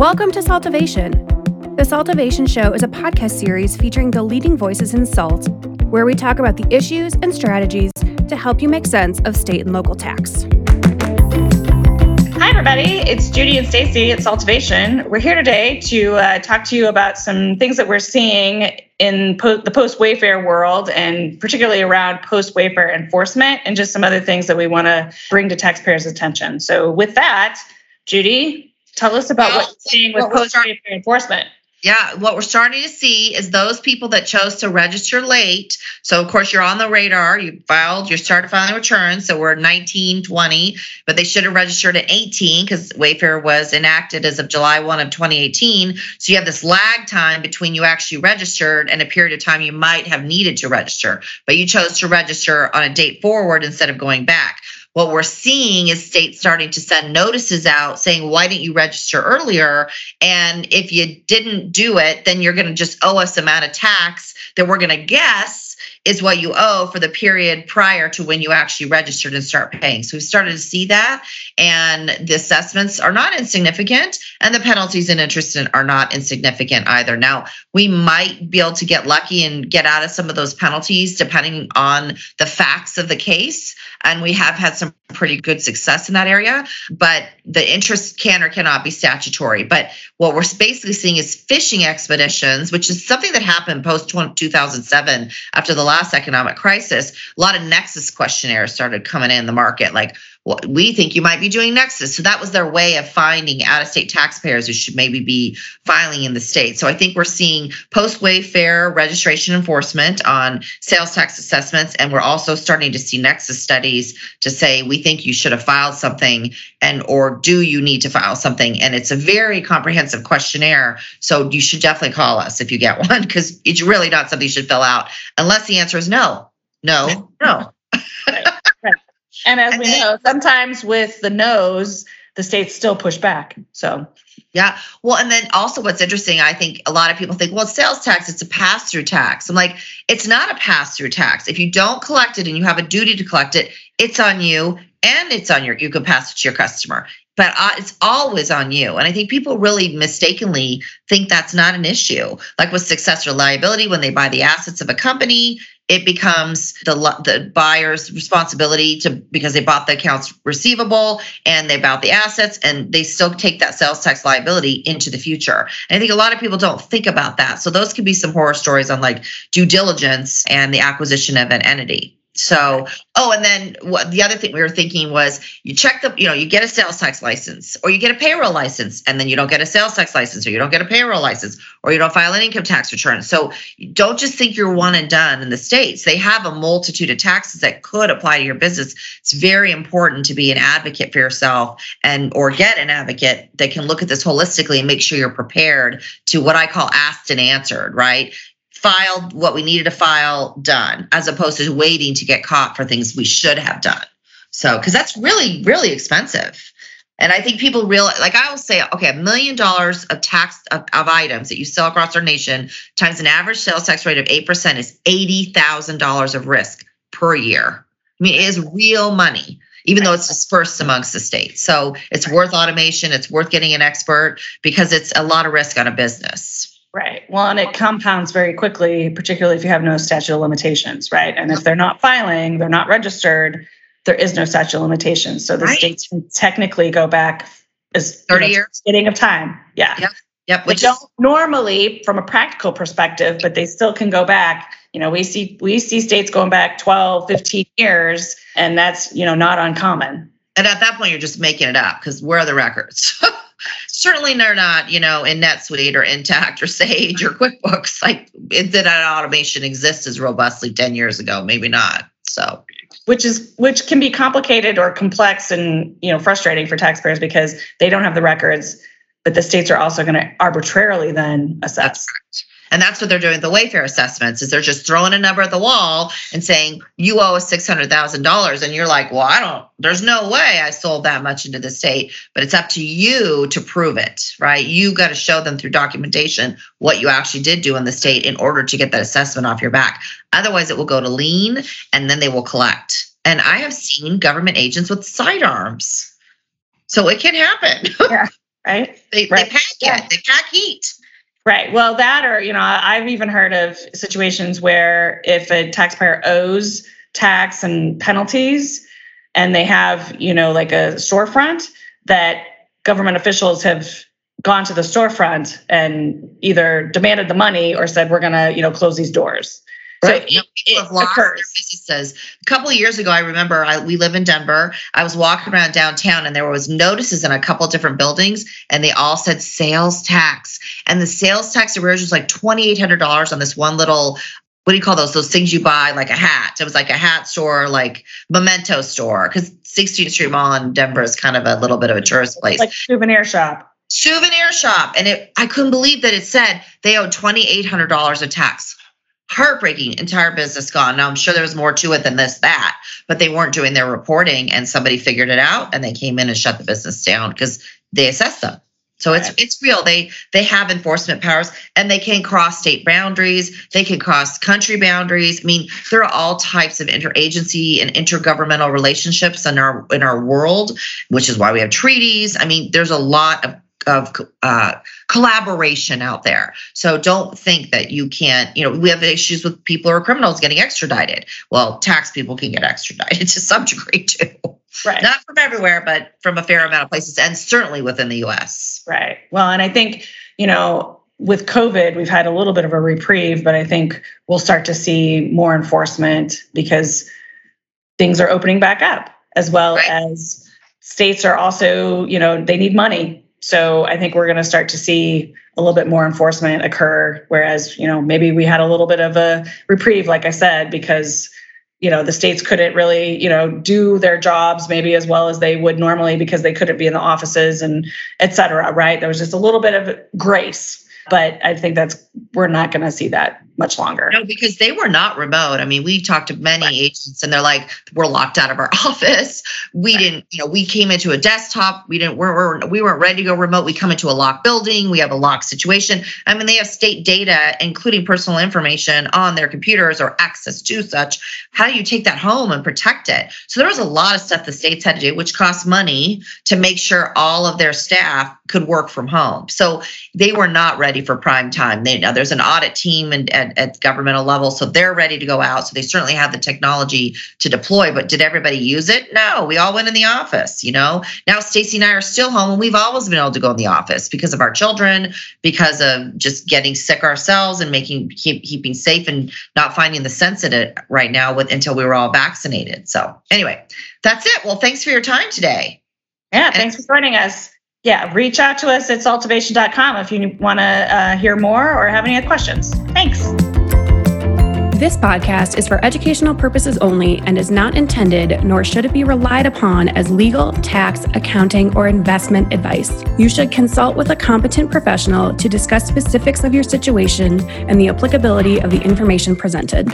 Welcome to Saltivation. The Saltivation Show is a podcast series featuring the leading voices in salt, where we talk about the issues and strategies to help you make sense of state and local tax. Hi, everybody. It's Judy and Stacy at Saltivation. We're here today to uh, talk to you about some things that we're seeing in po- the post Wayfair world, and particularly around post Wayfair enforcement, and just some other things that we want to bring to taxpayers' attention. So, with that, Judy, tell us about Well, what you're seeing with post Wayfair enforcement. Yeah, what we're starting to see is those people that chose to register late. So, of course, you're on the radar. You filed, you started filing returns. So, we're 19, 20, but they should have registered at 18 because Wayfair was enacted as of July 1 of 2018. So, you have this lag time between you actually registered and a period of time you might have needed to register, but you chose to register on a date forward instead of going back. What we're seeing is states starting to send notices out saying, why didn't you register earlier? And if you didn't do it, then you're going to just owe us amount of tax that we're going to guess is what you owe for the period prior to when you actually registered and start paying. So we've started to see that, and the assessments are not insignificant, and the penalties and interest are not insignificant either. Now we might be able to get lucky and get out of some of those penalties depending on the facts of the case, and we have had some pretty good success in that area. But the interest can or cannot be statutory. But what we're basically seeing is fishing expeditions, which is something that happened post 2007 after the last economic crisis. A lot of Nexus questionnaires started coming in the market, like, we think you might be doing Nexus. So that was their way of finding out of state taxpayers who should maybe be filing in the state. So I think we're seeing post Wayfair registration enforcement on sales tax assessments. And we're also starting to see Nexus studies to say we think you should have filed something and or do you need to file something? And it's a very comprehensive questionnaire. So you should definitely call us if you get one because it's really not something you should fill out unless the answer is no. No, no. And as we know, sometimes with the no's, the states still push back. So, Yeah. Well, and then also what's interesting, I think a lot of people think, well, it's sales tax, it's a pass through tax. I'm like, it's not a pass through tax. If you don't collect it and you have a duty to collect it, it's on you and it's on your, you can pass it to your customer. But uh, it's always on you. And I think people really mistakenly think that's not an issue. Like with successor liability, when they buy the assets of a company, it becomes the the buyer's responsibility to because they bought the accounts receivable and they bought the assets and they still take that sales tax liability into the future. And I think a lot of people don't think about that. So those could be some horror stories on like due diligence and the acquisition of an entity. So, oh, and then what the other thing we were thinking was you check the, you know, you get a sales tax license or you get a payroll license and then you don't get a sales tax license or you don't get a payroll license or you don't file an income tax return. So don't just think you're one and done in the States. They have a multitude of taxes that could apply to your business. It's very important to be an advocate for yourself and or get an advocate that can look at this holistically and make sure you're prepared to what I call asked and answered, right? Filed what we needed to file done as opposed to waiting to get caught for things we should have done. So because that's really really expensive. And i think people realize like i will say okay a million dollars of tax of, of items that you sell across our nation times an average sales tax rate of 8% is $80000 of risk per year. I mean it is real money even though it's dispersed amongst the states so it's worth automation it's worth getting an expert because it's a lot of risk on a business right. Well, and it compounds very quickly, particularly if you have no statute of limitations, right? And if they're not filing, they're not registered, there is no statute of limitations. So the Right. states can technically go back as 30 you know, years. Getting of time. Yeah. Yep. Yep. They Which don't normally from a practical perspective, but they still can go back. You know, we see we see states going back 12, 15 years, and that's, you know, not uncommon. and at that point you're just making it up because where are the records? Certainly they're not, you know, in NetSuite or Intacct or Sage or QuickBooks. Like it, did that automation exist as robustly 10 years ago? Maybe not. So which is which can be complicated or complex and you know frustrating for taxpayers because they don't have the records but the states are also going to arbitrarily then assess that's correct. And that's what they're doing with the Wayfair assessments is they're just throwing a number at the wall and saying, you owe us $600,000. And you're like, well, I don't, there's no way I sold that much into the state, but it's up to you to prove it, right? You got to show them through documentation what you actually did do in the state in order to get that assessment off your back. Otherwise, it will go to lien and then they will collect. And I have seen government agents with sidearms. So it can happen. Yeah. right? They, Right. they pack Yeah. it. They pack heat. Right. Well, that or, you know, I've even heard of situations where if a taxpayer owes tax and penalties and they have, you know, like a storefront, that government officials have gone to the storefront and either demanded the money or said, we're going to, you know, close these doors. So Right. It, it occurs. businesses. A couple of years ago, I remember I, we live in Denver. I was walking around downtown, and there was notices in a couple of different buildings, and they all said sales tax. And the sales tax arrears was like twenty eight hundred dollars on this one little. What do you call those? Those things you buy, like a hat. It was like a hat store, like memento store, because 16th Street Mall in Denver is kind of a little bit of a tourist place. Like souvenir shop. souvenir shop and it i couldn't believe that it said they owed $2800 of tax heartbreaking entire business gone. Now i'm sure there was more to it than this that but they weren't doing their reporting and somebody figured it out and they came in and shut the business down because they assessed them. So it's it's real. They they have enforcement powers and they can cross state boundaries they can cross country boundaries. I mean there are all types of interagency and intergovernmental relationships in our in our world which is why we have treaties. I mean there's a lot of of uh, collaboration out there. So don't think that you can't, you know, we have issues with people who are criminals getting extradited. Well, tax people can get extradited to some degree too. Right. Not from everywhere, but from a fair amount of places and certainly within the US. Right. Well, and I think, you know, with COVID, we've had a little bit of a reprieve, but I think we'll start to see more enforcement because things are opening back up, as well Right. as states are also, you know, they need money. So I think we're going to start to see a little bit more enforcement occur. Whereas, you know, maybe we had a little bit of a reprieve, like I said, because you know the states couldn't really you know do their jobs maybe as well as they would normally because they couldn't be in the offices and et cetera right there was just a little bit of grace but i think that's we're not going to see that much longer No, because they were not remote. I mean, we talked to many Right. agents and they're like, we're locked out of our office. We Right. didn't, you know, we came into a desktop. We didn't, we're, we're, we weren't ready to go remote. We come into a locked building. We have a locked situation. I mean, they have state data, including personal information on their computers or access to such. How do you take that home and protect it? So there was a lot of stuff the states had to do, which cost money to make sure all of their staff could work from home. So they were not ready for prime time. They now there's an audit team and at, at governmental level, so they're ready to go out. So they certainly have the technology to deploy. But did everybody use it? No, we all went in the office. You know, now Stacy and I are still home, and we've always been able to go in the office because of our children, because of just getting sick ourselves and making keep, keeping safe and not finding the sense in it right now with until we were all vaccinated. So anyway, that's it. Well, thanks for your time today. yeah thanks for joining us yeah reach out to us at saltivation.com if you want to uh, hear more or have any questions thanks This podcast is for educational purposes only and is not intended, nor should it be relied upon as legal, tax, accounting, or investment advice. You should consult with a competent professional to discuss specifics of your situation and the applicability of the information presented.